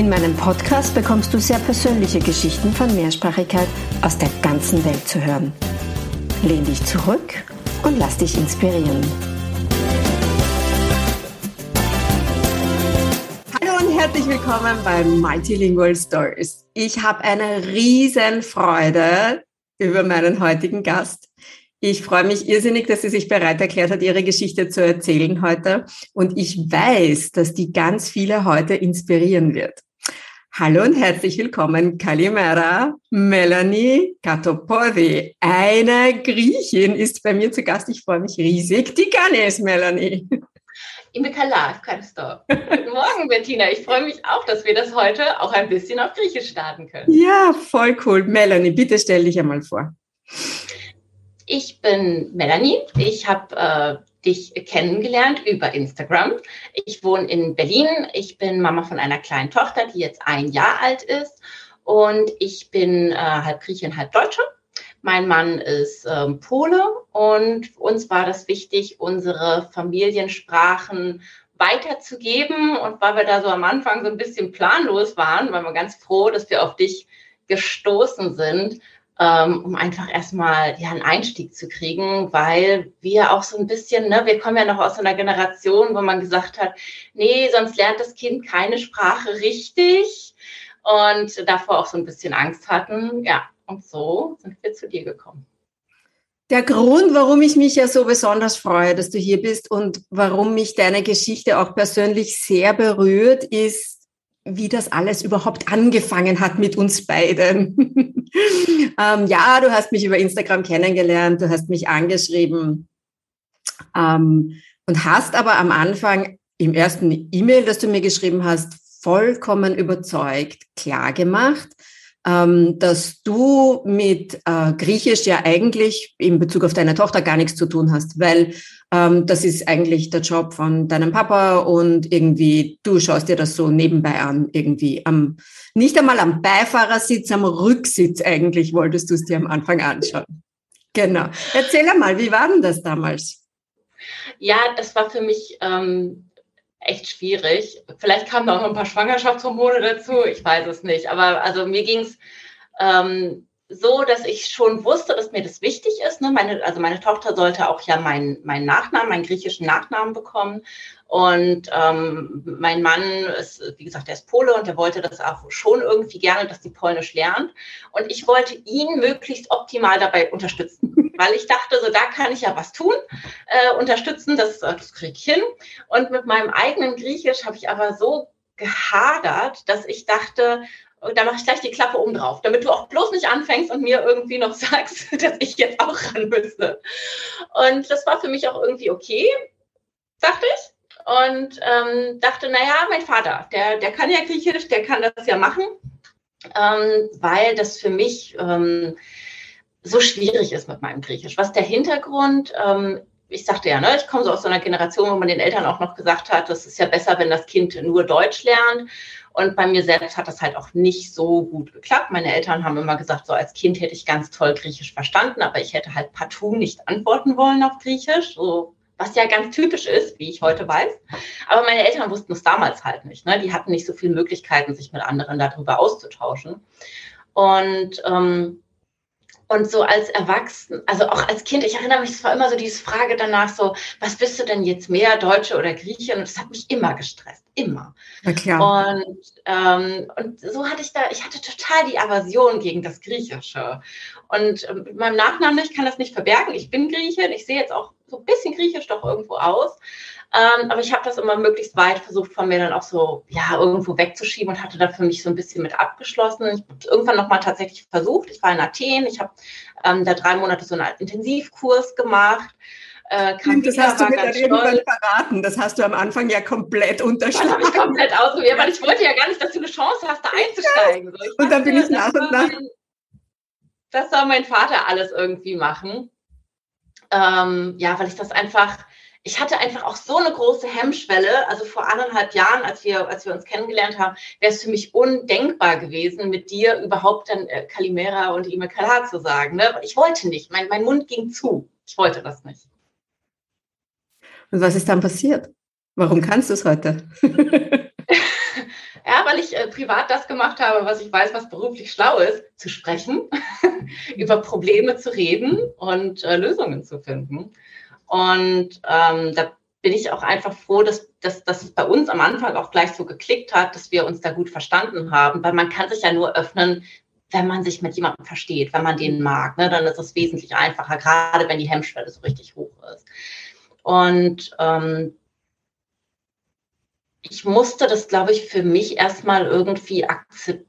In meinem Podcast bekommst du sehr persönliche Geschichten von Mehrsprachigkeit aus der ganzen Welt zu hören. Lehn dich zurück und lass dich inspirieren. Hallo und herzlich willkommen bei Multilingual Stories. Ich habe eine riesen Freude über meinen heutigen Gast. Ich freue mich irrsinnig, dass sie sich bereit erklärt hat, ihre Geschichte zu erzählen heute. Und ich weiß, dass die ganz viele heute inspirieren wird. Hallo und herzlich willkommen, Kalimera, Melanie Katopodi. Eine Griechin ist bei mir zu Gast. Ich freue mich riesig. Die kann es, Melanie. Είμαι καλά, ευχαριστώ. Guten Morgen, Bettina. Ich freue mich auch, dass wir das heute auch ein bisschen auf Griechisch starten können. Ja, voll cool. Melanie, bitte stell dich einmal vor. Ich bin Melanie. Ich habe äh, dich kennengelernt über Instagram. Ich wohne in Berlin. Ich bin Mama von einer kleinen Tochter, die jetzt ein Jahr alt ist. Und ich bin äh, halb Griechin, halb Deutsche. Mein Mann ist ähm, Pole und uns war das wichtig, unsere Familiensprachen weiterzugeben. Und weil wir da so am Anfang so ein bisschen planlos waren, waren wir ganz froh, dass wir auf dich gestoßen sind, um einfach erstmal ja, einen Einstieg zu kriegen, weil wir auch so ein bisschen, ne, wir kommen ja noch aus einer Generation, wo man gesagt hat, nee, sonst lernt das Kind keine Sprache richtig und davor auch so ein bisschen Angst hatten. Ja, und so sind wir zu dir gekommen. Der Grund, warum ich mich ja so besonders freue, dass du hier bist und warum mich deine Geschichte auch persönlich sehr berührt, ist, wie das alles überhaupt angefangen hat mit uns beiden. ähm, ja, du hast mich über Instagram kennengelernt, du hast mich angeschrieben ähm, und hast aber am Anfang im ersten E-Mail, das du mir geschrieben hast, vollkommen überzeugt klar gemacht, ähm, dass du mit äh, Griechisch ja eigentlich in Bezug auf deine Tochter gar nichts zu tun hast, weil ähm, das ist eigentlich der Job von deinem Papa und irgendwie du schaust dir das so nebenbei an, irgendwie am, nicht einmal am Beifahrersitz, am Rücksitz eigentlich wolltest du es dir am Anfang anschauen. Genau. Erzähl einmal, wie war denn das damals? Ja, das war für mich ähm, echt schwierig. Vielleicht kamen da auch noch ein paar Schwangerschaftshormone dazu, ich weiß es nicht. Aber also mir ging es ähm, so, dass ich schon wusste, dass mir das wichtig ist. Ne? Meine, also meine Tochter sollte auch ja meinen mein Nachnamen, meinen griechischen Nachnamen bekommen. Und ähm, mein Mann ist, wie gesagt, der ist Pole und der wollte das auch schon irgendwie gerne, dass die Polnisch lernt. Und ich wollte ihn möglichst optimal dabei unterstützen, weil ich dachte, so da kann ich ja was tun, äh, unterstützen, das, äh, das kriege ich hin. Und mit meinem eigenen Griechisch habe ich aber so gehadert, dass ich dachte, und da mache ich gleich die Klappe oben drauf, damit du auch bloß nicht anfängst und mir irgendwie noch sagst, dass ich jetzt auch ran müsste. Und das war für mich auch irgendwie okay, dachte ich. Und ähm, dachte, naja, mein Vater, der, der kann ja Griechisch, der kann das ja machen, ähm, weil das für mich ähm, so schwierig ist mit meinem Griechisch. Was der Hintergrund? Ähm, ich sagte ja, ne, ich komme so aus so einer Generation, wo man den Eltern auch noch gesagt hat, das ist ja besser, wenn das Kind nur Deutsch lernt. Und bei mir selbst hat das halt auch nicht so gut geklappt. Meine Eltern haben immer gesagt, so als Kind hätte ich ganz toll Griechisch verstanden, aber ich hätte halt partout nicht antworten wollen auf Griechisch, so, was ja ganz typisch ist, wie ich heute weiß. Aber meine Eltern wussten es damals halt nicht. Ne? Die hatten nicht so viele Möglichkeiten, sich mit anderen darüber auszutauschen. Und ähm, und so als Erwachsen, also auch als Kind, ich erinnere mich, es war immer so diese Frage danach so, was bist du denn jetzt mehr, Deutsche oder Grieche? Und das hat mich immer gestresst, immer. Na klar. Und, ähm, und so hatte ich da, ich hatte total die Aversion gegen das Griechische. Und ähm, mit meinem Nachnamen, ich kann das nicht verbergen, ich bin Griechin, ich sehe jetzt auch so ein bisschen griechisch doch irgendwo aus. Ähm, aber ich habe das immer möglichst weit versucht, von mir dann auch so, ja, irgendwo wegzuschieben und hatte da für mich so ein bisschen mit abgeschlossen. Ich habe irgendwann nochmal tatsächlich versucht. Ich war in Athen, ich habe ähm, da drei Monate so einen Intensivkurs gemacht. Äh, das hast du mir dann irgendwann verraten. Das hast du am Anfang ja komplett unterschlagen. Das habe ich komplett ausprobiert, weil ich wollte ja gar nicht, dass du eine Chance hast, da einzusteigen. So, und dann bin ich nach und nach. Mein, das soll mein Vater alles irgendwie machen. Ähm, ja, weil ich das einfach, ich hatte einfach auch so eine große Hemmschwelle. Also vor anderthalb Jahren, als wir, als wir uns kennengelernt haben, wäre es für mich undenkbar gewesen, mit dir überhaupt dann äh, Kalimera und Imekala zu sagen. Ne? Ich wollte nicht. Mein, mein Mund ging zu. Ich wollte das nicht. Und was ist dann passiert? Warum kannst du es heute? ja, weil ich äh, privat das gemacht habe, was ich weiß, was beruflich schlau ist, zu sprechen, über Probleme zu reden und äh, Lösungen zu finden. Und ähm, da bin ich auch einfach froh, dass, dass, dass es bei uns am Anfang auch gleich so geklickt hat, dass wir uns da gut verstanden haben, weil man kann sich ja nur öffnen, wenn man sich mit jemandem versteht, wenn man den mag. Ne? Dann ist es wesentlich einfacher, gerade wenn die Hemmschwelle so richtig hoch ist. Und ähm, ich musste das, glaube ich, für mich erstmal irgendwie akzeptieren,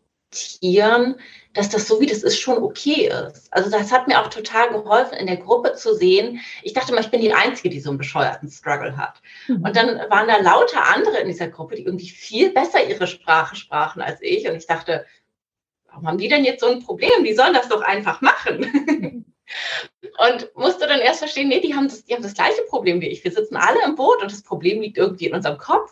dass das so wie das ist schon okay ist. Also das hat mir auch total geholfen, in der Gruppe zu sehen. Ich dachte mal, ich bin die Einzige, die so einen bescheuerten Struggle hat. Mhm. Und dann waren da lauter andere in dieser Gruppe, die irgendwie viel besser ihre Sprache sprachen als ich. Und ich dachte, warum haben die denn jetzt so ein Problem? Die sollen das doch einfach machen. Und musste dann erst verstehen, nee, die haben, das, die haben das gleiche Problem wie ich. Wir sitzen alle im Boot und das Problem liegt irgendwie in unserem Kopf.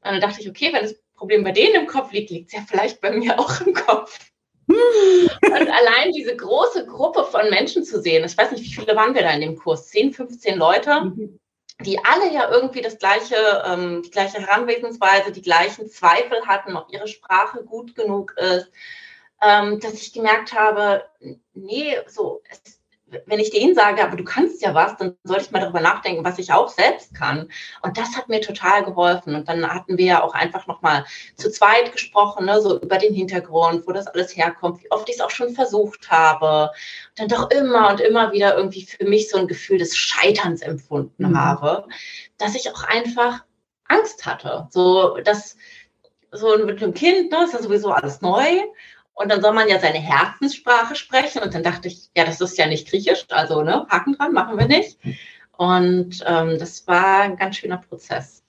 Und dann dachte ich, okay, wenn das Problem bei denen im Kopf liegt, liegt es ja vielleicht bei mir auch im Kopf. und allein diese große Gruppe von Menschen zu sehen, ich weiß nicht, wie viele waren wir da in dem Kurs? 10, 15 Leute, die alle ja irgendwie das gleiche, ähm, die gleiche Heranwesensweise, die gleichen Zweifel hatten, ob ihre Sprache gut genug ist, ähm, dass ich gemerkt habe, nee, so, es wenn ich denen sage, aber du kannst ja was, dann sollte ich mal darüber nachdenken, was ich auch selbst kann. Und das hat mir total geholfen. Und dann hatten wir ja auch einfach nochmal zu zweit gesprochen, ne, so über den Hintergrund, wo das alles herkommt, wie oft ich es auch schon versucht habe. Und dann doch immer und immer wieder irgendwie für mich so ein Gefühl des Scheiterns empfunden mhm. habe, dass ich auch einfach Angst hatte. So, dass so mit dem Kind, ne, ist ja sowieso alles neu. Und dann soll man ja seine Herzenssprache sprechen. Und dann dachte ich, ja, das ist ja nicht Griechisch, also ne, Haken dran, machen wir nicht. Und ähm, das war ein ganz schöner Prozess.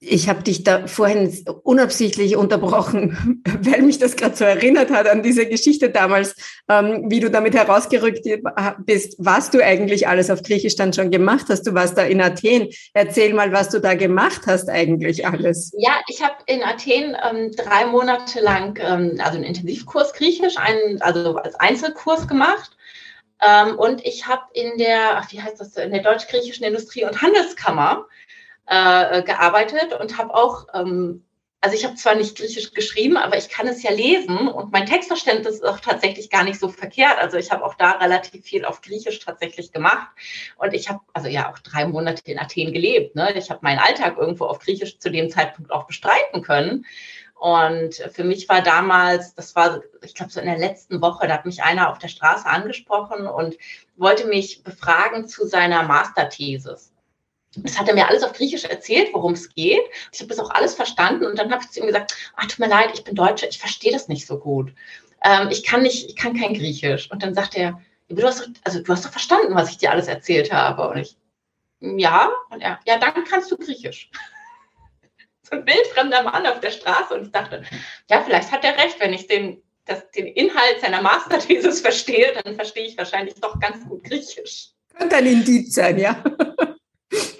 Ich habe dich da vorhin unabsichtlich unterbrochen, weil mich das gerade so erinnert hat an diese Geschichte damals, ähm, wie du damit herausgerückt bist, was du eigentlich alles auf Griechisch dann schon gemacht hast. Du warst da in Athen. Erzähl mal, was du da gemacht hast eigentlich alles. Ja, ich habe in Athen ähm, drei Monate lang ähm, also einen Intensivkurs Griechisch, einen, also als Einzelkurs gemacht. Ähm, und ich habe in der, ach, wie heißt das, in der deutsch-griechischen Industrie- und Handelskammer äh, gearbeitet und habe auch, ähm, also ich habe zwar nicht Griechisch geschrieben, aber ich kann es ja lesen und mein Textverständnis ist auch tatsächlich gar nicht so verkehrt. Also ich habe auch da relativ viel auf Griechisch tatsächlich gemacht und ich habe also ja auch drei Monate in Athen gelebt. Ne? Ich habe meinen Alltag irgendwo auf Griechisch zu dem Zeitpunkt auch bestreiten können. Und für mich war damals, das war, ich glaube, so in der letzten Woche, da hat mich einer auf der Straße angesprochen und wollte mich befragen zu seiner Masterthesis. Das hat er mir alles auf Griechisch erzählt, worum es geht. Ich habe das auch alles verstanden und dann habe ich zu ihm gesagt, ah, tut mir leid, ich bin Deutsche, ich verstehe das nicht so gut. Ähm, ich kann nicht, ich kann kein Griechisch. Und dann sagt er, du hast, doch, also du hast doch verstanden, was ich dir alles erzählt habe. Und ich, ja, und er, ja, dann kannst du Griechisch. so ein wildfremder Mann auf der Straße und ich dachte, ja, vielleicht hat er recht, wenn ich den, das, den Inhalt seiner Masterthesis verstehe, dann verstehe ich wahrscheinlich doch ganz gut Griechisch. Könnte ein Indiz sein, ja.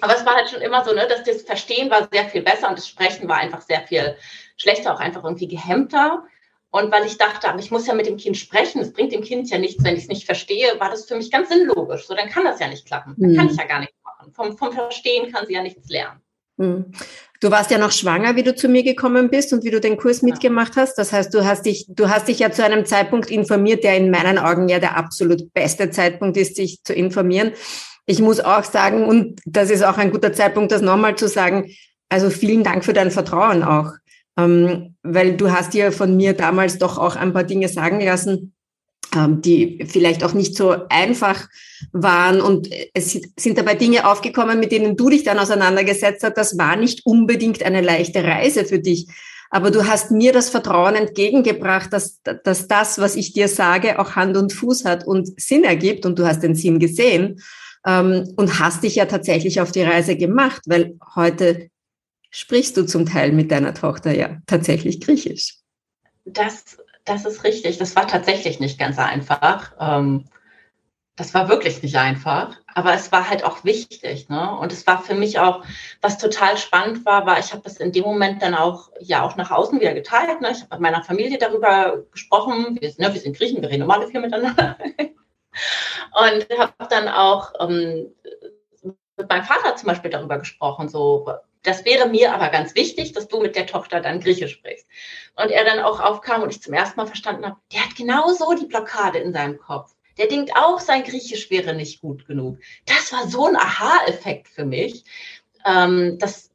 Aber es war halt schon immer so, ne, dass das Verstehen war sehr viel besser und das Sprechen war einfach sehr viel schlechter, auch einfach irgendwie gehemmter. Und weil ich dachte, aber ich muss ja mit dem Kind sprechen, es bringt dem Kind ja nichts, wenn ich es nicht verstehe, war das für mich ganz sinnlogisch. So, dann kann das ja nicht klappen. Dann kann mhm. ich ja gar nichts machen. Vom, vom Verstehen kann sie ja nichts lernen. Mhm. Du warst ja noch schwanger, wie du zu mir gekommen bist und wie du den Kurs mitgemacht hast. Das heißt, du hast dich, du hast dich ja zu einem Zeitpunkt informiert, der in meinen Augen ja der absolut beste Zeitpunkt ist, sich zu informieren. Ich muss auch sagen, und das ist auch ein guter Zeitpunkt, das nochmal zu sagen, also vielen Dank für dein Vertrauen auch, ähm, weil du hast dir von mir damals doch auch ein paar Dinge sagen lassen, ähm, die vielleicht auch nicht so einfach waren. Und es sind dabei Dinge aufgekommen, mit denen du dich dann auseinandergesetzt hast. Das war nicht unbedingt eine leichte Reise für dich. Aber du hast mir das Vertrauen entgegengebracht, dass, dass das, was ich dir sage, auch Hand und Fuß hat und Sinn ergibt. Und du hast den Sinn gesehen. Ähm, und hast dich ja tatsächlich auf die Reise gemacht, weil heute sprichst du zum Teil mit deiner Tochter ja tatsächlich Griechisch. Das, das ist richtig. Das war tatsächlich nicht ganz einfach. Ähm, das war wirklich nicht einfach, aber es war halt auch wichtig. Ne? Und es war für mich auch, was total spannend war, war, ich habe das in dem Moment dann auch ja auch nach außen wieder geteilt. Ne? Ich habe mit meiner Familie darüber gesprochen. Wir, ne, wir sind Griechen, wir reden normale viel miteinander. Und habe dann auch ähm, mit meinem Vater zum Beispiel darüber gesprochen, so das wäre mir aber ganz wichtig, dass du mit der Tochter dann Griechisch sprichst. Und er dann auch aufkam und ich zum ersten Mal verstanden habe, der hat genau so die Blockade in seinem Kopf der denkt auch, sein Griechisch wäre nicht gut genug. Das war so ein Aha-Effekt für mich. Ähm, das,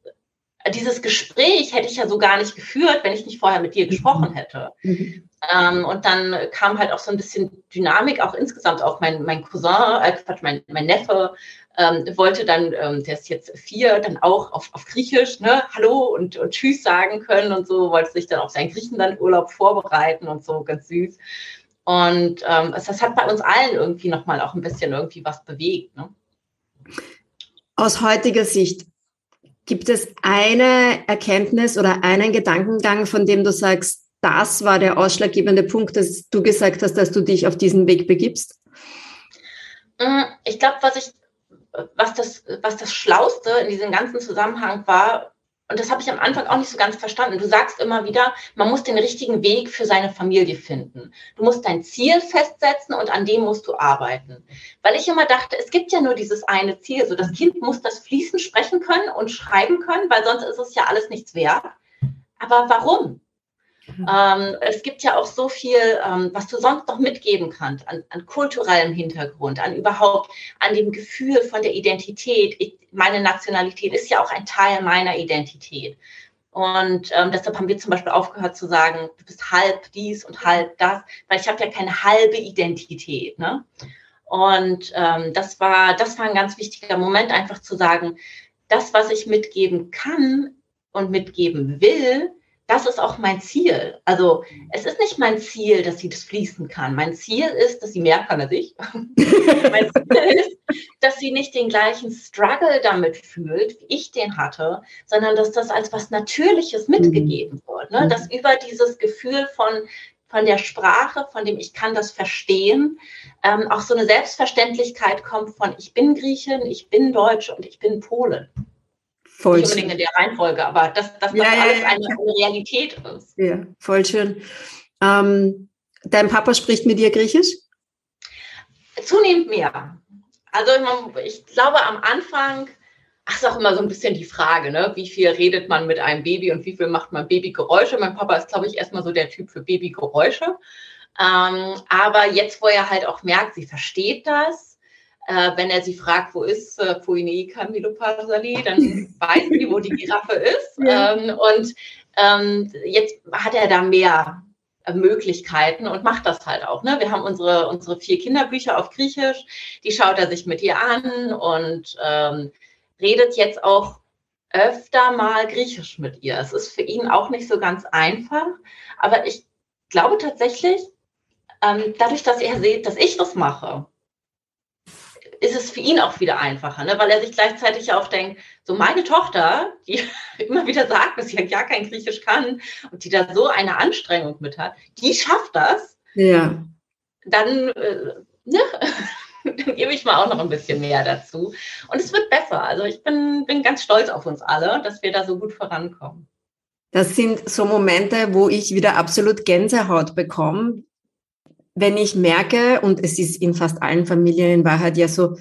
dieses Gespräch hätte ich ja so gar nicht geführt, wenn ich nicht vorher mit dir gesprochen mhm. hätte. Mhm. Ähm, und dann kam halt auch so ein bisschen Dynamik, auch insgesamt auch mein, mein Cousin, äh, mein, mein Neffe, ähm, wollte dann, ähm, der ist jetzt vier, dann auch auf, auf Griechisch, ne, Hallo und, und Tschüss sagen können und so, wollte sich dann auf seinen Griechenland-Urlaub vorbereiten und so, ganz süß. Und ähm, das hat bei uns allen irgendwie nochmal auch ein bisschen irgendwie was bewegt. Ne? Aus heutiger Sicht, gibt es eine Erkenntnis oder einen Gedankengang, von dem du sagst, das war der ausschlaggebende Punkt, dass du gesagt hast, dass du dich auf diesen Weg begibst? Mm, ich glaube, was ich, was das, was das Schlauste in diesem ganzen Zusammenhang war, und das habe ich am Anfang auch nicht so ganz verstanden. Du sagst immer wieder, man muss den richtigen Weg für seine Familie finden. Du musst dein Ziel festsetzen und an dem musst du arbeiten. Weil ich immer dachte, es gibt ja nur dieses eine Ziel. So, das Kind muss das fließend sprechen können und schreiben können, weil sonst ist es ja alles nichts wert. Aber warum? Mhm. Ähm, es gibt ja auch so viel, ähm, was du sonst noch mitgeben kannst, an, an, kulturellem Hintergrund, an überhaupt, an dem Gefühl von der Identität. Ich, meine Nationalität ist ja auch ein Teil meiner Identität. Und ähm, deshalb haben wir zum Beispiel aufgehört zu sagen, du bist halb dies und halb das, weil ich habe ja keine halbe Identität. Ne? Und ähm, das war, das war ein ganz wichtiger Moment, einfach zu sagen, das, was ich mitgeben kann und mitgeben will, das ist auch mein Ziel. Also es ist nicht mein Ziel, dass sie das fließen kann. Mein Ziel ist, dass sie mehr kann als ich. mein Ziel ist, dass sie nicht den gleichen Struggle damit fühlt, wie ich den hatte, sondern dass das als was Natürliches mhm. mitgegeben wird. Ne? Mhm. Dass über dieses Gefühl von von der Sprache, von dem ich kann das verstehen, ähm, auch so eine Selbstverständlichkeit kommt von ich bin Griechin, ich bin Deutsche und ich bin Polen. Voll Nicht unbedingt in der Reihenfolge, aber dass, dass ja, das alles ja, eine, eine, Realität ist. Ja, voll schön. Ähm, dein Papa spricht mit dir Griechisch? Zunehmend mehr. Also ich glaube am Anfang, ach, ist auch immer so ein bisschen die Frage, ne? wie viel redet man mit einem Baby und wie viel macht man Babygeräusche. Mein Papa ist, glaube ich, erstmal so der Typ für Babygeräusche. Ähm, aber jetzt, wo er halt auch merkt, sie versteht das, äh, wenn er sie fragt, wo ist äh, Puini Camilo Pasali, dann weiß sie, wo die Giraffe ist. Ja. Ähm, und ähm, jetzt hat er da mehr äh, Möglichkeiten und macht das halt auch. Ne? Wir haben unsere, unsere vier Kinderbücher auf Griechisch, die schaut er sich mit ihr an und ähm, redet jetzt auch öfter mal Griechisch mit ihr. Es ist für ihn auch nicht so ganz einfach, aber ich glaube tatsächlich, ähm, dadurch, dass er sieht, dass ich das mache, ist es für ihn auch wieder einfacher, ne? weil er sich gleichzeitig auch denkt, so meine Tochter, die immer wieder sagt, dass sie ja gar kein Griechisch kann und die da so eine Anstrengung mit hat, die schafft das. Ja. Dann, äh, ne? dann gebe ich mal auch noch ein bisschen mehr dazu. Und es wird besser. Also ich bin, bin ganz stolz auf uns alle, dass wir da so gut vorankommen. Das sind so Momente, wo ich wieder absolut Gänsehaut bekomme, wenn ich merke, und es ist in fast allen Familien in Wahrheit ja so,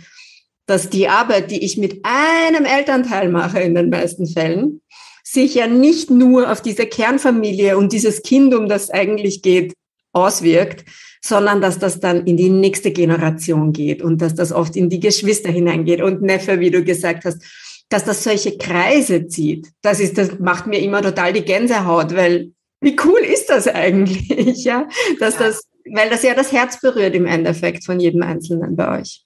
dass die Arbeit, die ich mit einem Elternteil mache in den meisten Fällen, sich ja nicht nur auf diese Kernfamilie und dieses Kind, um das eigentlich geht, auswirkt, sondern dass das dann in die nächste Generation geht und dass das oft in die Geschwister hineingeht und Neffe, wie du gesagt hast, dass das solche Kreise zieht. Das ist, das macht mir immer total die Gänsehaut, weil wie cool ist das eigentlich, ja, dass ja. das weil das ja das Herz berührt im Endeffekt von jedem Einzelnen bei euch.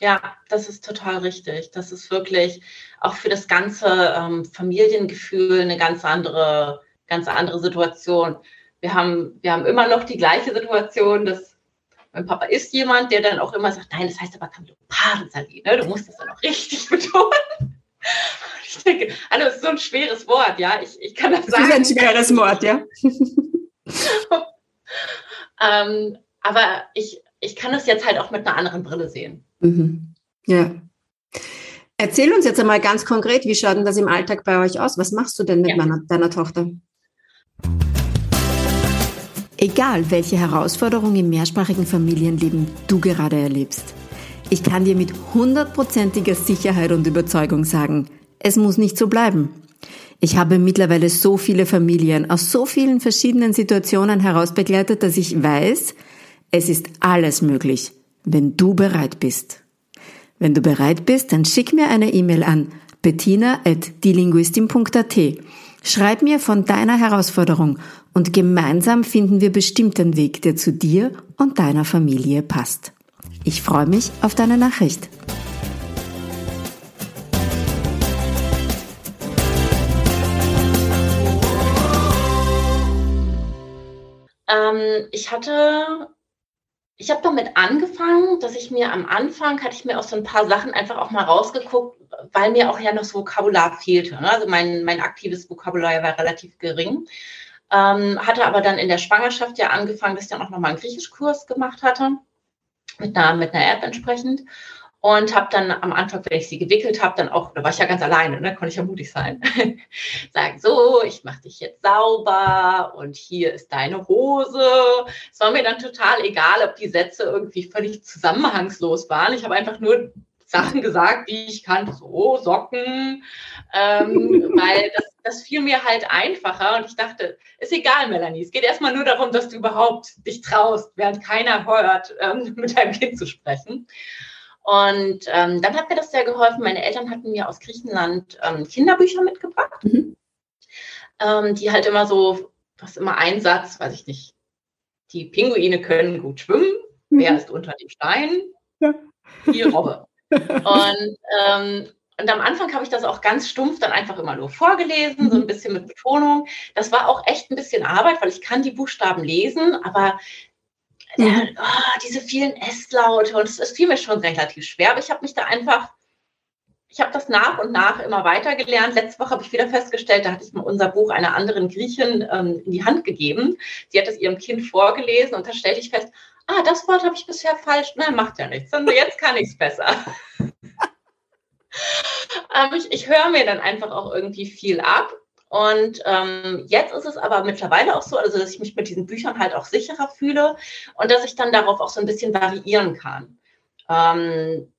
Ja, das ist total richtig. Das ist wirklich auch für das ganze ähm, Familiengefühl eine ganz andere, ganz andere Situation. Wir haben, wir haben immer noch die gleiche Situation, dass Mein Papa ist jemand, der dann auch immer sagt, nein, das heißt aber Campylopardensali, ne? du musst das dann auch richtig betonen. Ich denke, also das ist so ein schweres Wort, ja, ich, ich kann das, das sagen. Das ist ein schweres Wort, ja. ähm, aber ich, ich kann das jetzt halt auch mit einer anderen Brille sehen. Mhm. Ja. Erzähl uns jetzt einmal ganz konkret, wie schaut denn das im Alltag bei euch aus? Was machst du denn mit ja. meiner, deiner Tochter? Egal, welche Herausforderung im mehrsprachigen Familienleben du gerade erlebst. Ich kann dir mit hundertprozentiger Sicherheit und Überzeugung sagen, es muss nicht so bleiben. Ich habe mittlerweile so viele Familien aus so vielen verschiedenen Situationen herausbegleitet, dass ich weiß, es ist alles möglich, wenn du bereit bist. Wenn du bereit bist, dann schick mir eine E-Mail an bettina.dielinguistin.at. Schreib mir von deiner Herausforderung und gemeinsam finden wir bestimmt den Weg, der zu dir und deiner Familie passt. Ich freue mich auf deine Nachricht. Ähm, ich hatte ich habe damit angefangen, dass ich mir am Anfang hatte ich mir auch so ein paar Sachen einfach auch mal rausgeguckt, weil mir auch ja noch das Vokabular fehlte. Ne? Also mein, mein aktives Vokabular war relativ gering. Ähm, hatte aber dann in der Schwangerschaft ja angefangen, dass ich dann auch nochmal einen Griechischkurs gemacht hatte, mit einer, mit einer App entsprechend und habe dann am Anfang, wenn ich sie gewickelt habe, dann auch, da war ich ja ganz alleine, ne, konnte ich ja mutig sein, sagen, so, ich mache dich jetzt sauber und hier ist deine Hose. Es war mir dann total egal, ob die Sätze irgendwie völlig zusammenhangslos waren. Ich habe einfach nur Sachen gesagt, die ich kannte, so Socken, ähm, weil das, das fiel mir halt einfacher und ich dachte, ist egal, Melanie, es geht erstmal nur darum, dass du überhaupt dich traust, während keiner hört, ähm, mit deinem Kind zu sprechen. Und ähm, dann hat mir das sehr geholfen. Meine Eltern hatten mir aus Griechenland ähm, Kinderbücher mitgebracht, mhm. ähm, die halt immer so, was immer ein Satz, weiß ich nicht, die Pinguine können gut schwimmen, mhm. wer ist unter dem Stein? Ja. Die Robbe. und, ähm, und am Anfang habe ich das auch ganz stumpf dann einfach immer nur vorgelesen, so ein mhm. bisschen mit Betonung. Das war auch echt ein bisschen Arbeit, weil ich kann die Buchstaben lesen, aber mhm. oh, diese vielen S-Laute und es, fiel mir schon relativ schwer, aber ich habe mich da einfach, ich habe das nach und nach immer weiter gelernt. Letzte Woche habe ich wieder festgestellt, da hatte ich mal unser Buch einer anderen Griechin ähm, in die Hand gegeben. Sie hat es ihrem Kind vorgelesen und da stellte ich fest, ah, das Wort habe ich bisher falsch, na, macht ja nichts, und jetzt kann ich es besser. ähm, ich, ich höre mir dann einfach auch irgendwie viel ab und ähm, jetzt ist es aber mittlerweile auch so, also dass ich mich mit diesen Büchern halt auch sicherer fühle und dass ich dann darauf auch so ein bisschen variieren kann. Ähm,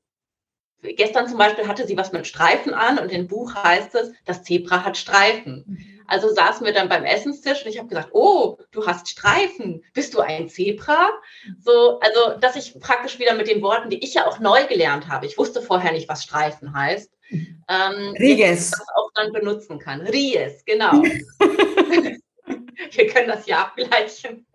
gestern zum Beispiel hatte sie was mit Streifen an und im Buch heißt es, das Zebra hat Streifen. Also saßen wir dann beim Essenstisch und ich habe gesagt, oh, du hast Streifen, bist du ein Zebra? So, also dass ich praktisch wieder mit den Worten, die ich ja auch neu gelernt habe, ich wusste vorher nicht, was Streifen heißt, ähm, Riges. das auch dann benutzen kann. Ries, genau. Wir können das ja abgleichen.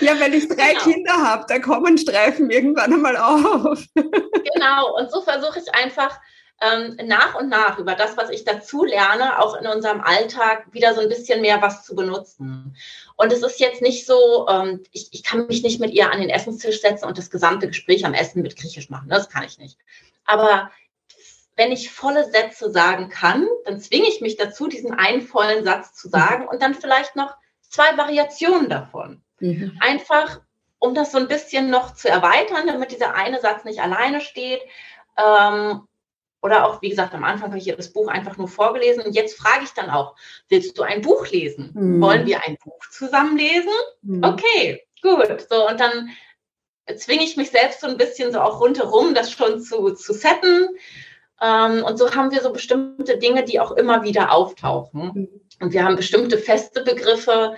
Ja, wenn ich drei genau. Kinder habe, dann kommen Streifen irgendwann einmal auf. Genau, und so versuche ich einfach ähm, nach und nach über das, was ich dazu lerne, auch in unserem Alltag wieder so ein bisschen mehr was zu benutzen. Und es ist jetzt nicht so, ähm, ich, ich kann mich nicht mit ihr an den Essenstisch setzen und das gesamte Gespräch am Essen mit Griechisch machen. Das kann ich nicht. Aber wenn ich volle Sätze sagen kann, dann zwinge ich mich dazu, diesen einen vollen Satz zu sagen und dann vielleicht noch zwei Variationen davon. Mhm. Einfach, um das so ein bisschen noch zu erweitern, damit dieser eine Satz nicht alleine steht. Ähm, oder auch, wie gesagt, am Anfang habe ich ihr das Buch einfach nur vorgelesen. Und jetzt frage ich dann auch, willst du ein Buch lesen? Mhm. Wollen wir ein Buch zusammen lesen? Mhm. Okay, gut. So, und dann zwinge ich mich selbst so ein bisschen so auch rundherum, das schon zu, zu setten. Ähm, und so haben wir so bestimmte Dinge, die auch immer wieder auftauchen. Mhm. Und wir haben bestimmte feste Begriffe.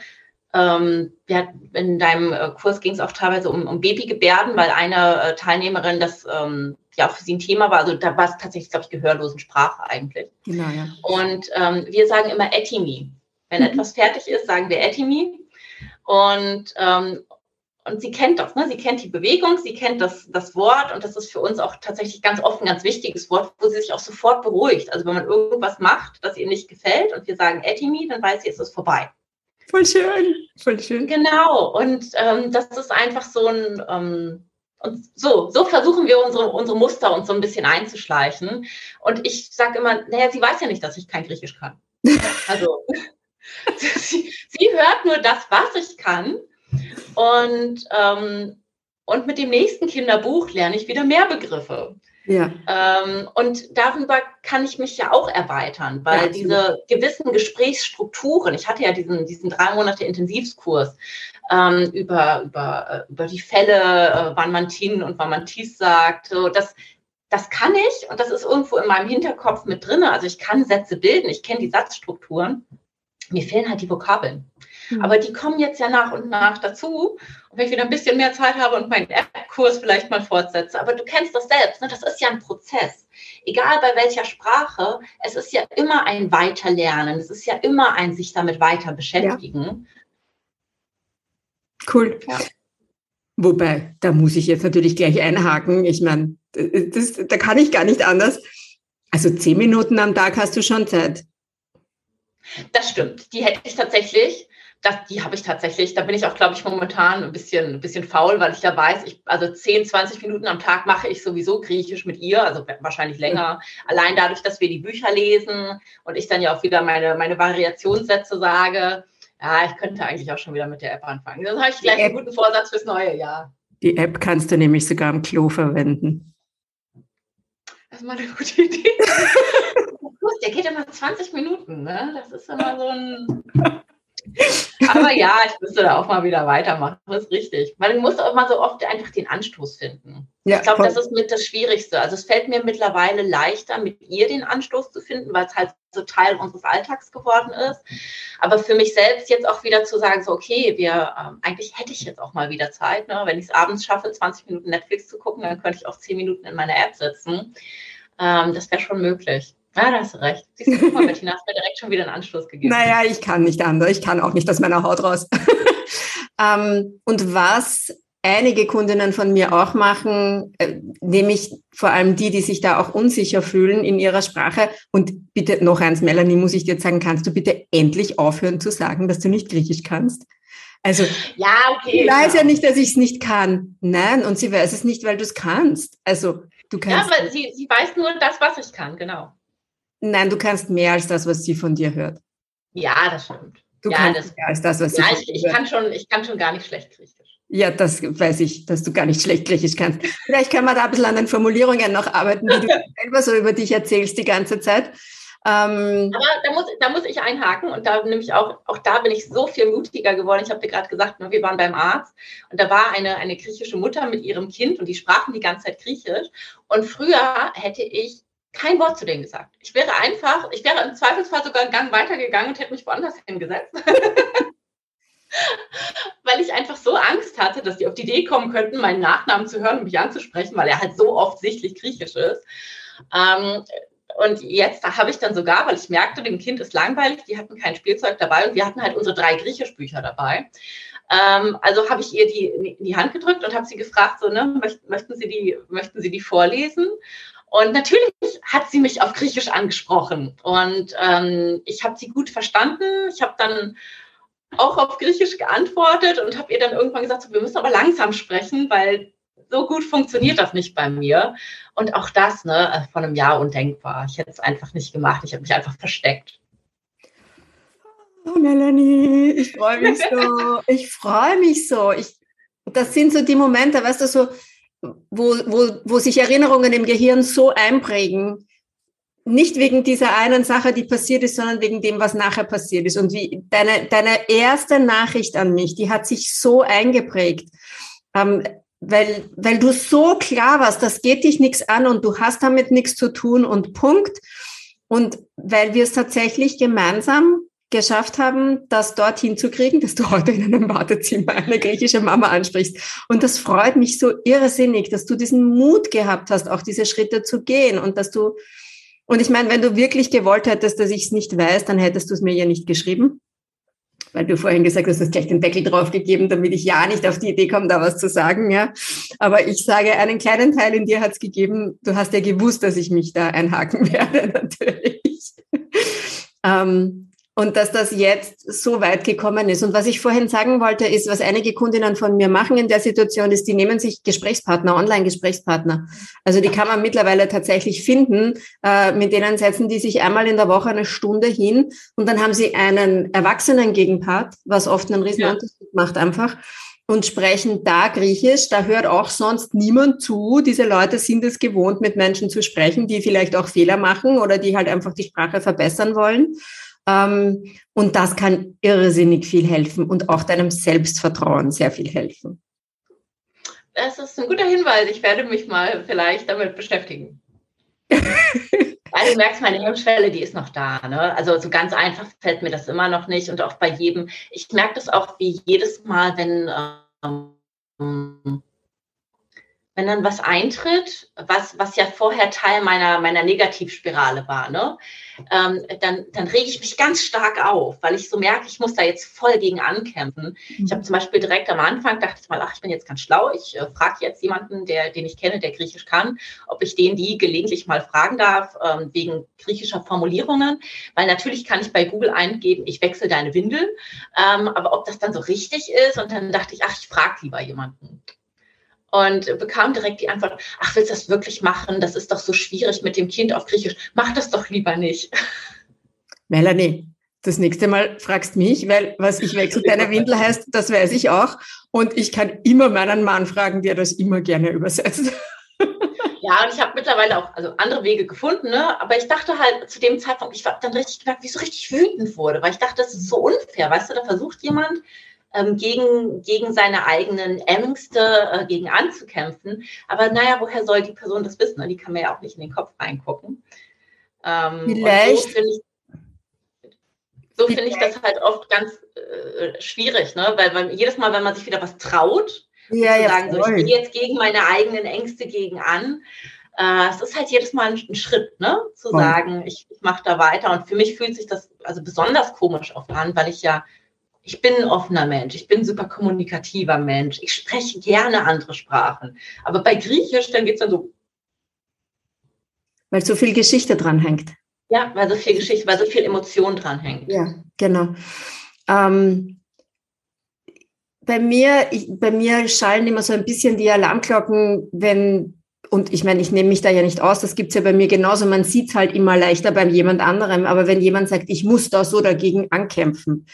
Ähm, ja, in deinem äh, Kurs ging es auch teilweise um, um Babygebärden, weil eine äh, Teilnehmerin das ähm, ja auch für sie ein Thema war. Also da war es tatsächlich, glaube ich, gehörlosen Sprache eigentlich. Genau, ja. Und ähm, wir sagen immer Etimi. Wenn mhm. etwas fertig ist, sagen wir Etimi. Und, ähm, und sie kennt das, ne? sie kennt die Bewegung, sie kennt das, das Wort und das ist für uns auch tatsächlich ganz oft ein ganz wichtiges Wort, wo sie sich auch sofort beruhigt. Also wenn man irgendwas macht, das ihr nicht gefällt und wir sagen Etimi, dann weiß sie, es ist vorbei. Voll schön, voll schön. Genau, und ähm, das ist einfach so ein, ähm, Und so, so versuchen wir unsere, unsere Muster uns so ein bisschen einzuschleichen. Und ich sage immer, naja, sie weiß ja nicht, dass ich kein Griechisch kann. Also sie, sie, hört nur das, was ich kann. Und, ähm, und mit dem nächsten Kinderbuch lerne ich wieder mehr Begriffe. Ja. Ähm, und darüber kann ich mich ja auch erweitern, weil ja, diese gewissen Gesprächsstrukturen, ich hatte ja diesen, diesen drei Monate Intensivskurs ähm, über, über, äh, über die Fälle, äh, wann man Tin und wann man Tis sagt, so, das, das kann ich und das ist irgendwo in meinem Hinterkopf mit drin. Also ich kann Sätze bilden, ich kenne die Satzstrukturen. Mir fehlen halt die Vokabeln. Mhm. Aber die kommen jetzt ja nach und nach dazu. Und wenn ich wieder ein bisschen mehr Zeit habe und meinen App-Kurs vielleicht mal fortsetze. Aber du kennst das selbst, ne? das ist ja ein Prozess. Egal bei welcher Sprache, es ist ja immer ein Weiterlernen. Es ist ja immer ein sich damit weiter beschäftigen. Ja. Cool. Ja. Wobei, da muss ich jetzt natürlich gleich einhaken. Ich meine, da kann ich gar nicht anders. Also zehn Minuten am Tag hast du schon Zeit. Das stimmt. Die hätte ich tatsächlich. Das, die habe ich tatsächlich. Da bin ich auch, glaube ich, momentan ein bisschen, ein bisschen faul, weil ich ja weiß, ich, also 10, 20 Minuten am Tag mache ich sowieso Griechisch mit ihr, also wahrscheinlich länger. Allein dadurch, dass wir die Bücher lesen und ich dann ja auch wieder meine, meine Variationssätze sage. Ja, ich könnte eigentlich auch schon wieder mit der App anfangen. Dann habe ich gleich einen guten Vorsatz fürs neue Jahr. Die App kannst du nämlich sogar im Klo verwenden. Das ist mal eine gute Idee. der geht immer 20 Minuten, ne? Das ist immer so ein. Aber ja, ich müsste da auch mal wieder weitermachen. Das ist richtig. Weil du musst auch mal so oft einfach den Anstoß finden. Ja, ich glaube, das ist mit das Schwierigste. Also es fällt mir mittlerweile leichter, mit ihr den Anstoß zu finden, weil es halt so Teil unseres Alltags geworden ist. Aber für mich selbst jetzt auch wieder zu sagen, so okay, wir ähm, eigentlich hätte ich jetzt auch mal wieder Zeit. Ne? Wenn ich es abends schaffe, 20 Minuten Netflix zu gucken, dann könnte ich auch 10 Minuten in meiner App sitzen. Ähm, das wäre schon möglich. Ja, da hast du recht. Siehst du, mal, Bettina, hast mir direkt schon wieder einen Anschluss gegeben. Naja, ich kann nicht anders. Ich kann auch nicht aus meiner Haut raus. ähm, und was einige Kundinnen von mir auch machen, äh, nämlich vor allem die, die sich da auch unsicher fühlen in ihrer Sprache. Und bitte noch eins, Melanie, muss ich dir jetzt sagen, kannst du bitte endlich aufhören zu sagen, dass du nicht Griechisch kannst? Also, ja, okay. Sie weiß ja nicht, dass ich es nicht kann. Nein, und sie weiß es nicht, weil du es kannst. Also, du kannst. Ja, aber sie, sie weiß nur das, was ich kann, genau. Nein, du kannst mehr als das, was sie von dir hört. Ja, das stimmt. Du ja, kannst das, mehr als das, was sie ja, von ich, dir ich hört. Kann schon, ich kann schon gar nicht schlecht Griechisch. Ja, das weiß ich, dass du gar nicht schlecht Griechisch kannst. Vielleicht kann man da ein bisschen an den Formulierungen noch arbeiten, die du selber so über dich erzählst die ganze Zeit. Ähm, Aber da muss, da muss ich einhaken und da nämlich auch, auch da bin ich so viel mutiger geworden. Ich habe dir gerade gesagt, ne, wir waren beim Arzt und da war eine, eine griechische Mutter mit ihrem Kind und die sprachen die ganze Zeit Griechisch. Und früher hätte ich kein Wort zu denen gesagt. Ich wäre einfach, ich wäre im Zweifelsfall sogar einen Gang weitergegangen und hätte mich woanders hingesetzt. weil ich einfach so Angst hatte, dass die auf die Idee kommen könnten, meinen Nachnamen zu hören und mich anzusprechen, weil er halt so offensichtlich griechisch ist. Ähm, und jetzt habe ich dann sogar, weil ich merkte, dem Kind ist langweilig, die hatten kein Spielzeug dabei und wir hatten halt unsere drei Griechischbücher dabei. Ähm, also habe ich ihr die in die Hand gedrückt und habe sie gefragt, so, ne, möchten, Sie die, möchten Sie die vorlesen? Und natürlich hat sie mich auf Griechisch angesprochen und ähm, ich habe sie gut verstanden. Ich habe dann auch auf Griechisch geantwortet und habe ihr dann irgendwann gesagt, so, wir müssen aber langsam sprechen, weil so gut funktioniert das nicht bei mir. Und auch das, ne, äh, von einem Jahr undenkbar. Ich hätte es einfach nicht gemacht. Ich habe mich einfach versteckt. Oh, Melanie, ich freue mich so. Ich freue mich so. Ich, das sind so die Momente, weißt du, so, wo, wo, wo sich Erinnerungen im Gehirn so einprägen, nicht wegen dieser einen Sache, die passiert ist, sondern wegen dem, was nachher passiert ist. Und wie deine, deine erste Nachricht an mich, die hat sich so eingeprägt, ähm, weil, weil du so klar warst, das geht dich nichts an und du hast damit nichts zu tun und Punkt. Und weil wir es tatsächlich gemeinsam geschafft haben, das dorthin zu kriegen, dass du heute in einem Wartezimmer eine griechische Mama ansprichst. Und das freut mich so irrsinnig, dass du diesen Mut gehabt hast, auch diese Schritte zu gehen und dass du, und ich meine, wenn du wirklich gewollt hättest, dass ich es nicht weiß, dann hättest du es mir ja nicht geschrieben. Weil du vorhin gesagt hast, du hast gleich den Deckel draufgegeben, damit ich ja nicht auf die Idee komme, da was zu sagen, ja. Aber ich sage, einen kleinen Teil in dir hat es gegeben. Du hast ja gewusst, dass ich mich da einhaken werde, natürlich. ähm, und dass das jetzt so weit gekommen ist. Und was ich vorhin sagen wollte, ist, was einige Kundinnen von mir machen in der Situation, ist, die nehmen sich Gesprächspartner, Online-Gesprächspartner. Also die kann man mittlerweile tatsächlich finden. Äh, mit denen setzen die sich einmal in der Woche eine Stunde hin und dann haben sie einen erwachsenen Gegenpart, was oft einen riesen Unterschied ja. macht einfach und sprechen da Griechisch. Da hört auch sonst niemand zu. Diese Leute sind es gewohnt, mit Menschen zu sprechen, die vielleicht auch Fehler machen oder die halt einfach die Sprache verbessern wollen. Ähm, und das kann irrsinnig viel helfen und auch deinem Selbstvertrauen sehr viel helfen. Das ist ein guter Hinweis. Ich werde mich mal vielleicht damit beschäftigen. Weil du merkst, meine Hemmschwelle, die ist noch da. Ne? Also so ganz einfach fällt mir das immer noch nicht. Und auch bei jedem, ich merke das auch wie jedes Mal, wenn ähm, wenn dann was eintritt, was, was ja vorher Teil meiner, meiner Negativspirale war, ne? Ähm, dann, dann rege ich mich ganz stark auf, weil ich so merke, ich muss da jetzt voll gegen ankämpfen. Ich habe zum Beispiel direkt am Anfang dachte ich mal, ach, ich bin jetzt ganz schlau, ich äh, frage jetzt jemanden, der, den ich kenne, der Griechisch kann, ob ich den die gelegentlich mal fragen darf, ähm, wegen griechischer Formulierungen, weil natürlich kann ich bei Google eingeben, ich wechsle deine Windel, ähm, aber ob das dann so richtig ist und dann dachte ich, ach, ich frage lieber jemanden und bekam direkt die Antwort, ach, willst du das wirklich machen? Das ist doch so schwierig mit dem Kind auf Griechisch. Mach das doch lieber nicht. Melanie, das nächste Mal fragst mich, weil was ich wechsle deine Windel heißt, das weiß ich auch. Und ich kann immer meinen Mann fragen, der das immer gerne übersetzt. Ja, und ich habe mittlerweile auch also andere Wege gefunden, ne? aber ich dachte halt zu dem Zeitpunkt, ich war dann richtig gemerkt, wie ich so richtig wütend wurde, weil ich dachte, das ist so unfair, weißt du, da versucht jemand ähm, gegen, gegen seine eigenen Ängste äh, gegen anzukämpfen. Aber naja, woher soll die Person das wissen? Die kann mir ja auch nicht in den Kopf reingucken. Ähm, Vielleicht. So finde ich, das halt oft ganz äh, schwierig, ne? weil man, jedes Mal, wenn man sich wieder was traut, ja, ja, sagen, so, ich gehe jetzt gegen meine eigenen Ängste gegen an. Äh, es ist halt jedes Mal ein, ein Schritt, ne? zu voll. sagen, ich, ich mache da weiter. Und für mich fühlt sich das also besonders komisch oft an, weil ich ja ich bin ein offener Mensch, ich bin ein super kommunikativer Mensch, ich spreche gerne andere Sprachen. Aber bei Griechisch, dann geht es dann so. Weil so viel Geschichte dranhängt. Ja, weil so viel Geschichte, weil so viel Emotion dranhängt. Ja, genau. Ähm, bei mir, ich, bei mir schallen immer so ein bisschen die Alarmglocken, wenn, und ich meine, ich nehme mich da ja nicht aus, das gibt es ja bei mir genauso, man sieht es halt immer leichter bei jemand anderem, aber wenn jemand sagt, ich muss da so dagegen ankämpfen,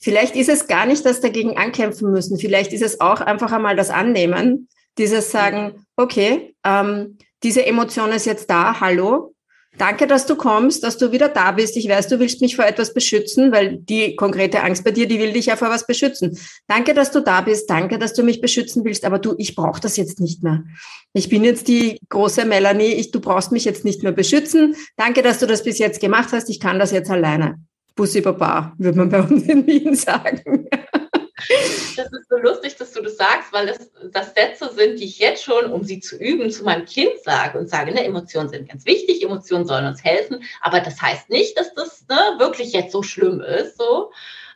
Vielleicht ist es gar nicht das dagegen ankämpfen müssen. Vielleicht ist es auch einfach einmal das Annehmen, dieses Sagen, okay, ähm, diese Emotion ist jetzt da, hallo, danke, dass du kommst, dass du wieder da bist. Ich weiß, du willst mich vor etwas beschützen, weil die konkrete Angst bei dir, die will dich ja vor was beschützen. Danke, dass du da bist, danke, dass du mich beschützen willst, aber du, ich brauche das jetzt nicht mehr. Ich bin jetzt die große Melanie, ich, du brauchst mich jetzt nicht mehr beschützen. Danke, dass du das bis jetzt gemacht hast, ich kann das jetzt alleine. Bussi Baba, würde man bei uns in Wien sagen. Das ist so lustig, dass du das sagst, weil das, das Sätze sind, die ich jetzt schon, um sie zu üben, zu meinem Kind sage und sage, ne, Emotionen sind ganz wichtig, Emotionen sollen uns helfen, aber das heißt nicht, dass das ne, wirklich jetzt so schlimm ist, so,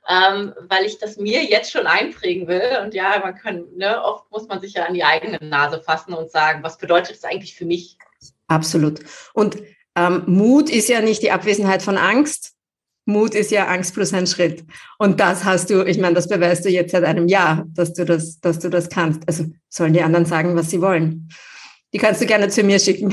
ähm, weil ich das mir jetzt schon einprägen will. Und ja, man kann, ne, oft muss man sich ja an die eigene Nase fassen und sagen, was bedeutet das eigentlich für mich? Absolut. Und ähm, Mut ist ja nicht die Abwesenheit von Angst, Mut ist ja Angst plus ein Schritt. Und das hast du, ich meine, das beweist du jetzt seit einem Jahr, dass du das, dass du das kannst. Also sollen die anderen sagen, was sie wollen. Die kannst du gerne zu mir schicken.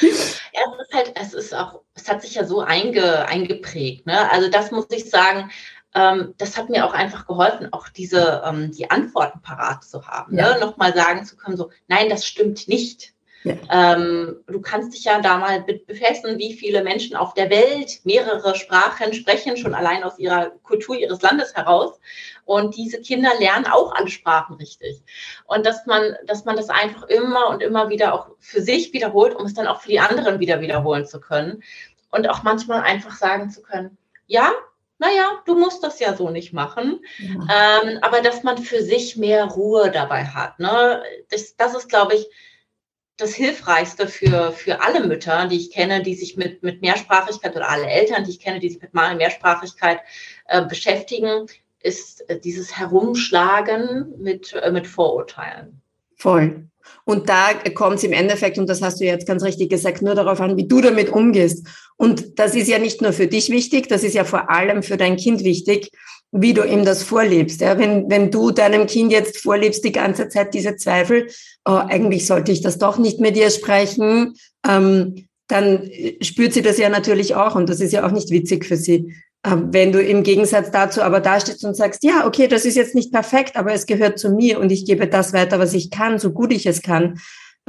Ja, es ist halt, es ist auch, es hat sich ja so einge, eingeprägt. Ne? Also das muss ich sagen, ähm, das hat mir auch einfach geholfen, auch diese, ähm, die Antworten parat zu haben. Ne? Ja. Ne? Nochmal sagen zu können, so, nein, das stimmt nicht. Ja. Ähm, du kannst dich ja da mal befesten, wie viele Menschen auf der Welt mehrere Sprachen sprechen, schon allein aus ihrer Kultur ihres Landes heraus. Und diese Kinder lernen auch alle Sprachen richtig. Und dass man, dass man das einfach immer und immer wieder auch für sich wiederholt, um es dann auch für die anderen wieder wiederholen zu können. Und auch manchmal einfach sagen zu können, ja, naja, du musst das ja so nicht machen. Ja. Ähm, aber dass man für sich mehr Ruhe dabei hat. Ne? Das, das ist, glaube ich, das Hilfreichste für, für alle Mütter, die ich kenne, die sich mit, mit Mehrsprachigkeit oder alle Eltern, die ich kenne, die sich mit Mehrsprachigkeit äh, beschäftigen, ist äh, dieses Herumschlagen mit, äh, mit Vorurteilen. Voll. Und da kommt es im Endeffekt, und das hast du jetzt ganz richtig gesagt, nur darauf an, wie du damit umgehst. Und das ist ja nicht nur für dich wichtig, das ist ja vor allem für dein Kind wichtig, wie du ihm das vorlebst. Ja, wenn, wenn du deinem Kind jetzt vorlebst die ganze Zeit diese Zweifel, oh, eigentlich sollte ich das doch nicht mit dir sprechen, ähm, dann spürt sie das ja natürlich auch und das ist ja auch nicht witzig für sie. Ähm, wenn du im Gegensatz dazu aber dastehst und sagst, ja, okay, das ist jetzt nicht perfekt, aber es gehört zu mir und ich gebe das weiter, was ich kann, so gut ich es kann.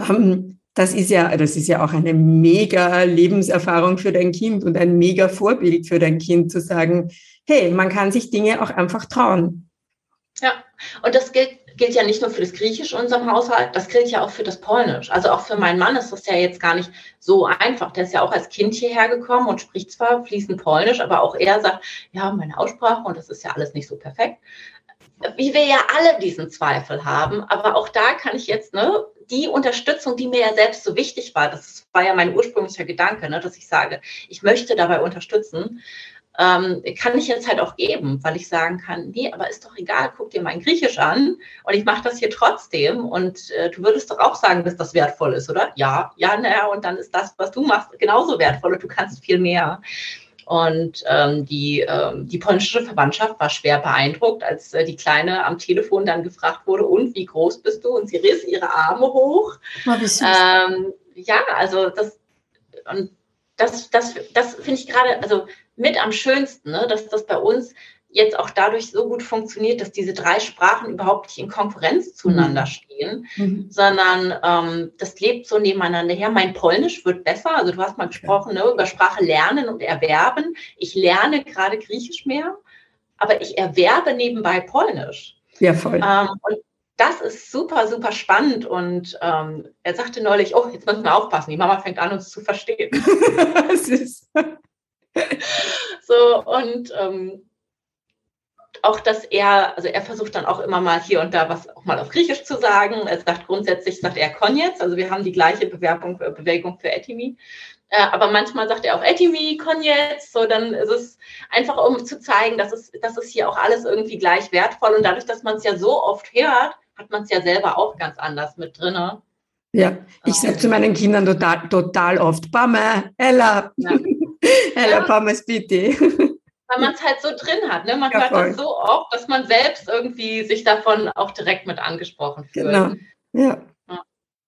Ähm, das ist ja, das ist ja auch eine mega Lebenserfahrung für dein Kind und ein mega Vorbild für dein Kind zu sagen, hey, man kann sich Dinge auch einfach trauen. Ja, und das gilt gilt ja nicht nur für das Griechisch in unserem Haushalt, das gilt ja auch für das Polnisch. Also auch für meinen Mann ist das ja jetzt gar nicht so einfach. Der ist ja auch als Kind hierher gekommen und spricht zwar fließend Polnisch, aber auch er sagt, ja, meine Aussprache und das ist ja alles nicht so perfekt. Wie wir ja alle diesen Zweifel haben, aber auch da kann ich jetzt, ne, die Unterstützung, die mir ja selbst so wichtig war, das war ja mein ursprünglicher Gedanke, ne, dass ich sage, ich möchte dabei unterstützen, ähm, kann ich jetzt halt auch geben, weil ich sagen kann, nee, aber ist doch egal, guck dir mein Griechisch an und ich mache das hier trotzdem und äh, du würdest doch auch sagen, dass das wertvoll ist, oder? Ja, ja, naja, und dann ist das, was du machst, genauso wertvoll und du kannst viel mehr. Und ähm, die, ähm, die polnische Verwandtschaft war schwer beeindruckt, als äh, die Kleine am Telefon dann gefragt wurde, und wie groß bist du? Und sie riss ihre Arme hoch. Oh, ähm, ja, also das, und das, das, das finde ich gerade, also mit am schönsten, ne, dass das bei uns jetzt auch dadurch so gut funktioniert, dass diese drei Sprachen überhaupt nicht in Konkurrenz zueinander mhm. stehen, mhm. sondern ähm, das lebt so nebeneinander her. Mein Polnisch wird besser. Also du hast mal gesprochen ne, über Sprache lernen und erwerben. Ich lerne gerade Griechisch mehr, aber ich erwerbe nebenbei Polnisch. Ja, voll. Ähm, und das ist super, super spannend. Und ähm, er sagte neulich, oh, jetzt müssen wir aufpassen, die Mama fängt an, uns zu verstehen. so, und ähm, auch, dass er, also er versucht dann auch immer mal hier und da was auch mal auf Griechisch zu sagen. Er sagt grundsätzlich, sagt er Konjetz, also wir haben die gleiche Bewerbung, äh, Bewegung für Etimi. Äh, aber manchmal sagt er auch Etimi, Konjetz, so dann ist es einfach, um zu zeigen, dass es, dass es hier auch alles irgendwie gleich wertvoll und dadurch, dass man es ja so oft hört, hat man es ja selber auch ganz anders mit drin. Ja, ich sage zu meinen Kindern total, total oft, Bame, Ella, ja. Ella, ja. Pommes, bitte. Weil man es halt so drin hat. Ne? Man ja, hört voll. das so oft, dass man selbst irgendwie sich davon auch direkt mit angesprochen fühlt. Genau, ja. ja.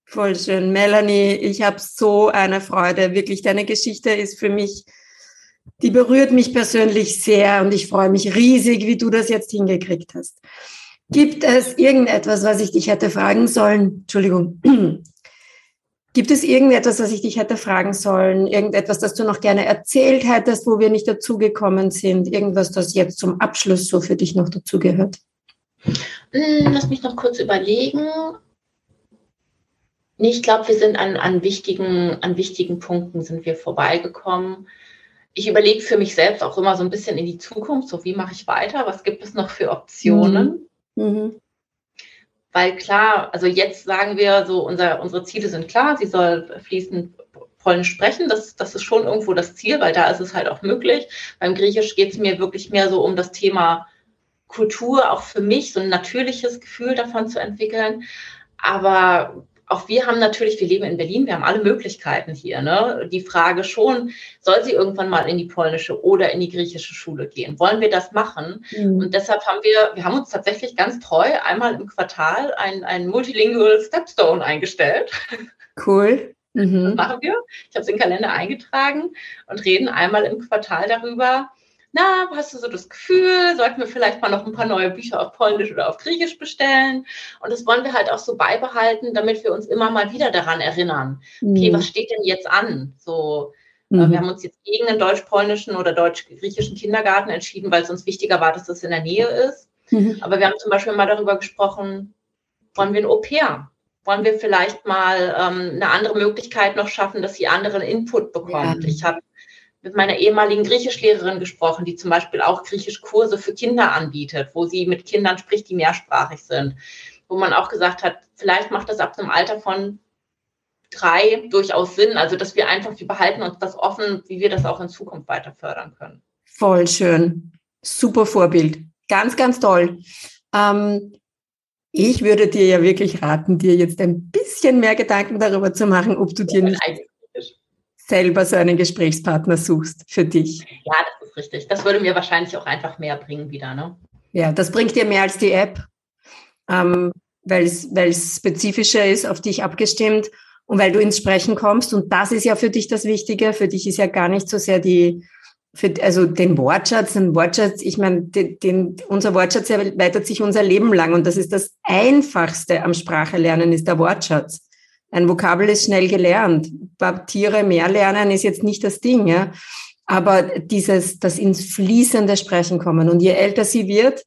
Voll schön. Melanie, ich habe so eine Freude. Wirklich, deine Geschichte ist für mich, die berührt mich persönlich sehr und ich freue mich riesig, wie du das jetzt hingekriegt hast. Gibt es irgendetwas, was ich dich hätte fragen sollen? Entschuldigung. Gibt es irgendetwas, was ich dich hätte fragen sollen? Irgendetwas, das du noch gerne erzählt hättest, wo wir nicht dazugekommen sind? Irgendwas, das jetzt zum Abschluss so für dich noch dazugehört? Hm, lass mich noch kurz überlegen. Nee, ich glaube, wir sind an, an, wichtigen, an wichtigen Punkten sind wir vorbeigekommen. Ich überlege für mich selbst auch immer so ein bisschen in die Zukunft, so wie mache ich weiter, was gibt es noch für Optionen. Mhm. Mhm. Weil klar, also jetzt sagen wir so, unser, unsere Ziele sind klar, sie soll fließend Polnisch sprechen. Das, das ist schon irgendwo das Ziel, weil da ist es halt auch möglich. Beim Griechisch geht es mir wirklich mehr so um das Thema Kultur, auch für mich so ein natürliches Gefühl davon zu entwickeln. Aber auch wir haben natürlich, wir leben in Berlin, wir haben alle Möglichkeiten hier. Ne? Die Frage schon, soll sie irgendwann mal in die polnische oder in die griechische Schule gehen? Wollen wir das machen? Mhm. Und deshalb haben wir, wir haben uns tatsächlich ganz treu einmal im Quartal ein, ein Multilingual Stepstone eingestellt. Cool. Mhm. Das machen wir. Ich habe es in den Kalender eingetragen und reden einmal im Quartal darüber, na, hast du so das Gefühl, sollten wir vielleicht mal noch ein paar neue Bücher auf Polnisch oder auf Griechisch bestellen? Und das wollen wir halt auch so beibehalten, damit wir uns immer mal wieder daran erinnern. Okay, mhm. was steht denn jetzt an? So, äh, mhm. wir haben uns jetzt gegen den deutsch-polnischen oder deutsch-griechischen Kindergarten entschieden, weil es uns wichtiger war, dass das in der Nähe ist. Mhm. Aber wir haben zum Beispiel mal darüber gesprochen, wollen wir ein Au-pair? Wollen wir vielleicht mal ähm, eine andere Möglichkeit noch schaffen, dass sie anderen Input bekommt? Ja. Ich habe mit meiner ehemaligen Griechischlehrerin gesprochen, die zum Beispiel auch Griechischkurse für Kinder anbietet, wo sie mit Kindern spricht, die mehrsprachig sind. Wo man auch gesagt hat, vielleicht macht das ab einem Alter von drei durchaus Sinn. Also, dass wir einfach, wir behalten uns das offen, wie wir das auch in Zukunft weiter fördern können. Voll schön. Super Vorbild. Ganz, ganz toll. Ähm, Ich würde dir ja wirklich raten, dir jetzt ein bisschen mehr Gedanken darüber zu machen, ob du dir nicht selber so einen Gesprächspartner suchst für dich. Ja, das ist richtig. Das würde mir wahrscheinlich auch einfach mehr bringen wieder. Ne? Ja, das bringt dir mehr als die App, ähm, weil es spezifischer ist, auf dich abgestimmt und weil du ins Sprechen kommst. Und das ist ja für dich das Wichtige. Für dich ist ja gar nicht so sehr die, für, also den Wortschatz, den Wortschatz, ich meine, den, den, unser Wortschatz erweitert sich unser Leben lang und das ist das Einfachste am Sprachelernen, ist der Wortschatz. Ein Vokabel ist schnell gelernt. Tiere mehr lernen ist jetzt nicht das Ding, ja. Aber dieses, das ins fließende Sprechen kommen. Und je älter sie wird,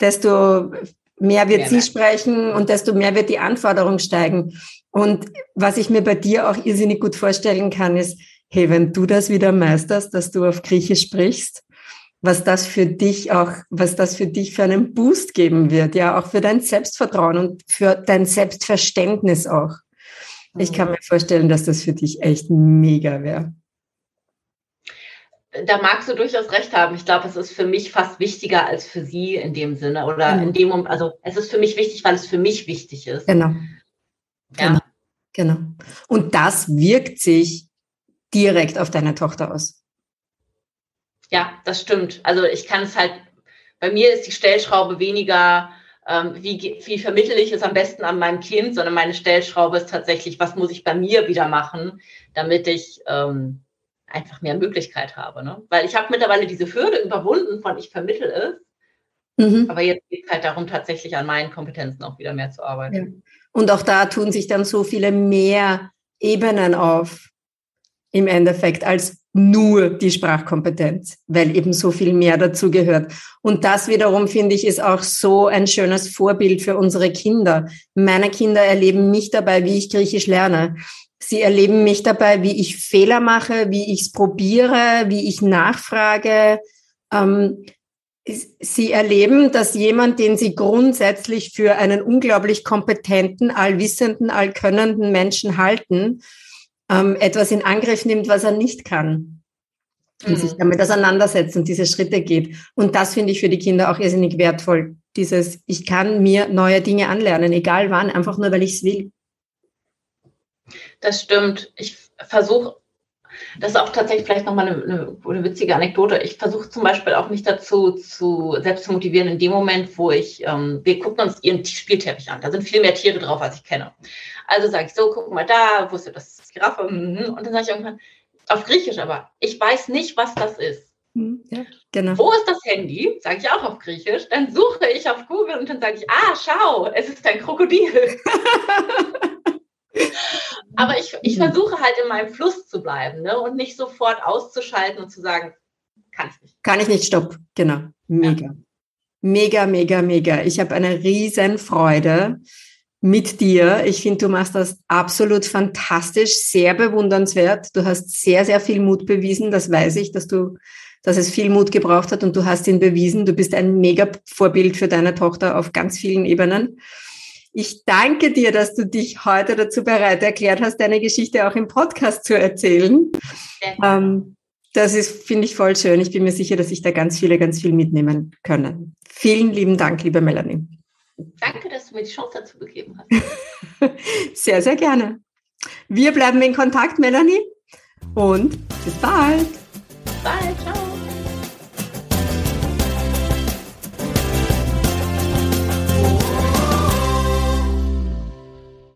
desto mehr wird mehr sie mehr. sprechen und desto mehr wird die Anforderung steigen. Und was ich mir bei dir auch irrsinnig gut vorstellen kann, ist, hey, wenn du das wieder meisterst, dass du auf Griechisch sprichst, was das für dich auch, was das für dich für einen Boost geben wird, ja, auch für dein Selbstvertrauen und für dein Selbstverständnis auch. Ich kann mhm. mir vorstellen, dass das für dich echt mega wäre. Da magst du durchaus recht haben. Ich glaube, es ist für mich fast wichtiger als für sie in dem Sinne. Oder mhm. in dem Moment, also es ist für mich wichtig, weil es für mich wichtig ist. Genau. Ja. Genau. genau. Und das wirkt sich direkt auf deine Tochter aus. Ja, das stimmt. Also ich kann es halt, bei mir ist die Stellschraube weniger wie, wie vermittle ich es am besten an meinem Kind, sondern meine Stellschraube ist tatsächlich, was muss ich bei mir wieder machen, damit ich ähm, einfach mehr Möglichkeit habe. Ne? Weil ich habe mittlerweile diese Hürde überwunden von ich vermittle es. Mhm. Aber jetzt geht es halt darum, tatsächlich an meinen Kompetenzen auch wieder mehr zu arbeiten. Ja. Und auch da tun sich dann so viele mehr Ebenen auf im Endeffekt als nur die Sprachkompetenz, weil eben so viel mehr dazu gehört. Und das wiederum finde ich ist auch so ein schönes Vorbild für unsere Kinder. Meine Kinder erleben mich dabei, wie ich Griechisch lerne. Sie erleben mich dabei, wie ich Fehler mache, wie ich es probiere, wie ich nachfrage. Ähm, sie erleben, dass jemand, den Sie grundsätzlich für einen unglaublich kompetenten, allwissenden, allkönnenden Menschen halten, ähm, etwas in Angriff nimmt, was er nicht kann. Und mhm. sich damit auseinandersetzt und diese Schritte geht. Und das finde ich für die Kinder auch irrsinnig wertvoll. Dieses, ich kann mir neue Dinge anlernen, egal wann, einfach nur, weil ich es will. Das stimmt. Ich versuche, das ist auch tatsächlich vielleicht nochmal eine, eine, eine witzige Anekdote. Ich versuche zum Beispiel auch mich dazu zu selbst zu motivieren in dem Moment, wo ich, ähm, wir gucken uns ihren Spielteppich an. Da sind viel mehr Tiere drauf, als ich kenne. Also sage ich so, guck mal da, wusste das Giraffe. Mhm. Und dann sage ich irgendwann, auf Griechisch aber, ich weiß nicht, was das ist. Mhm, ja, genau. Wo ist das Handy? Sage ich auch auf Griechisch. Dann suche ich auf Google und dann sage ich, ah, schau, es ist ein Krokodil. Aber ich, ich versuche halt in meinem Fluss zu bleiben ne? und nicht sofort auszuschalten und zu sagen, kann ich nicht. Kann ich nicht, stopp. Genau. Mega. Ja. Mega, mega, mega. Ich habe eine riesen Freude, mit dir. Ich finde, du machst das absolut fantastisch, sehr bewundernswert. Du hast sehr, sehr viel Mut bewiesen. Das weiß ich, dass du, dass es viel Mut gebraucht hat und du hast ihn bewiesen. Du bist ein mega Vorbild für deine Tochter auf ganz vielen Ebenen. Ich danke dir, dass du dich heute dazu bereit erklärt hast, deine Geschichte auch im Podcast zu erzählen. Ähm, das ist, finde ich, voll schön. Ich bin mir sicher, dass sich da ganz viele, ganz viel mitnehmen können. Vielen lieben Dank, liebe Melanie. Danke, dass du mir die Chance dazu gegeben hast. sehr, sehr gerne. Wir bleiben in Kontakt, Melanie. Und bis bald. Bis bald. Ciao.